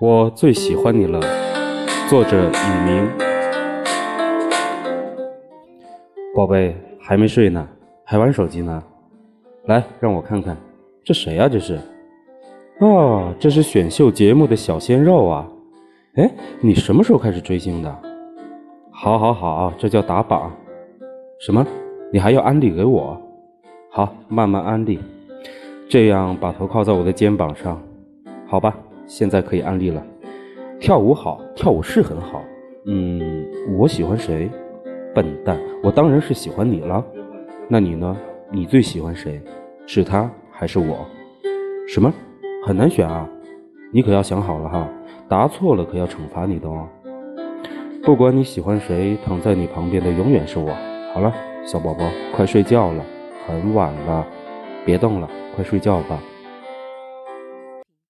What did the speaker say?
我最喜欢你了。作者雨明。宝贝，还没睡呢，还玩手机呢。来，让我看看，这谁呀？这是？哦，这是选秀节目的小鲜肉啊。哎，你什么时候开始追星的？好，好，好，这叫打榜。什么？你还要安利给我？好，慢慢安利。这样，把头靠在我的肩膀上。好吧，现在可以安利了。跳舞好，跳舞是很好。嗯，我喜欢谁？笨蛋，我当然是喜欢你了。那你呢？你最喜欢谁？是他还是我？什么？很难选啊！你可要想好了哈，答错了可要惩罚你的哦。不管你喜欢谁，躺在你旁边的永远是我。好了，小宝宝，快睡觉了，很晚了，别动了，快睡觉吧。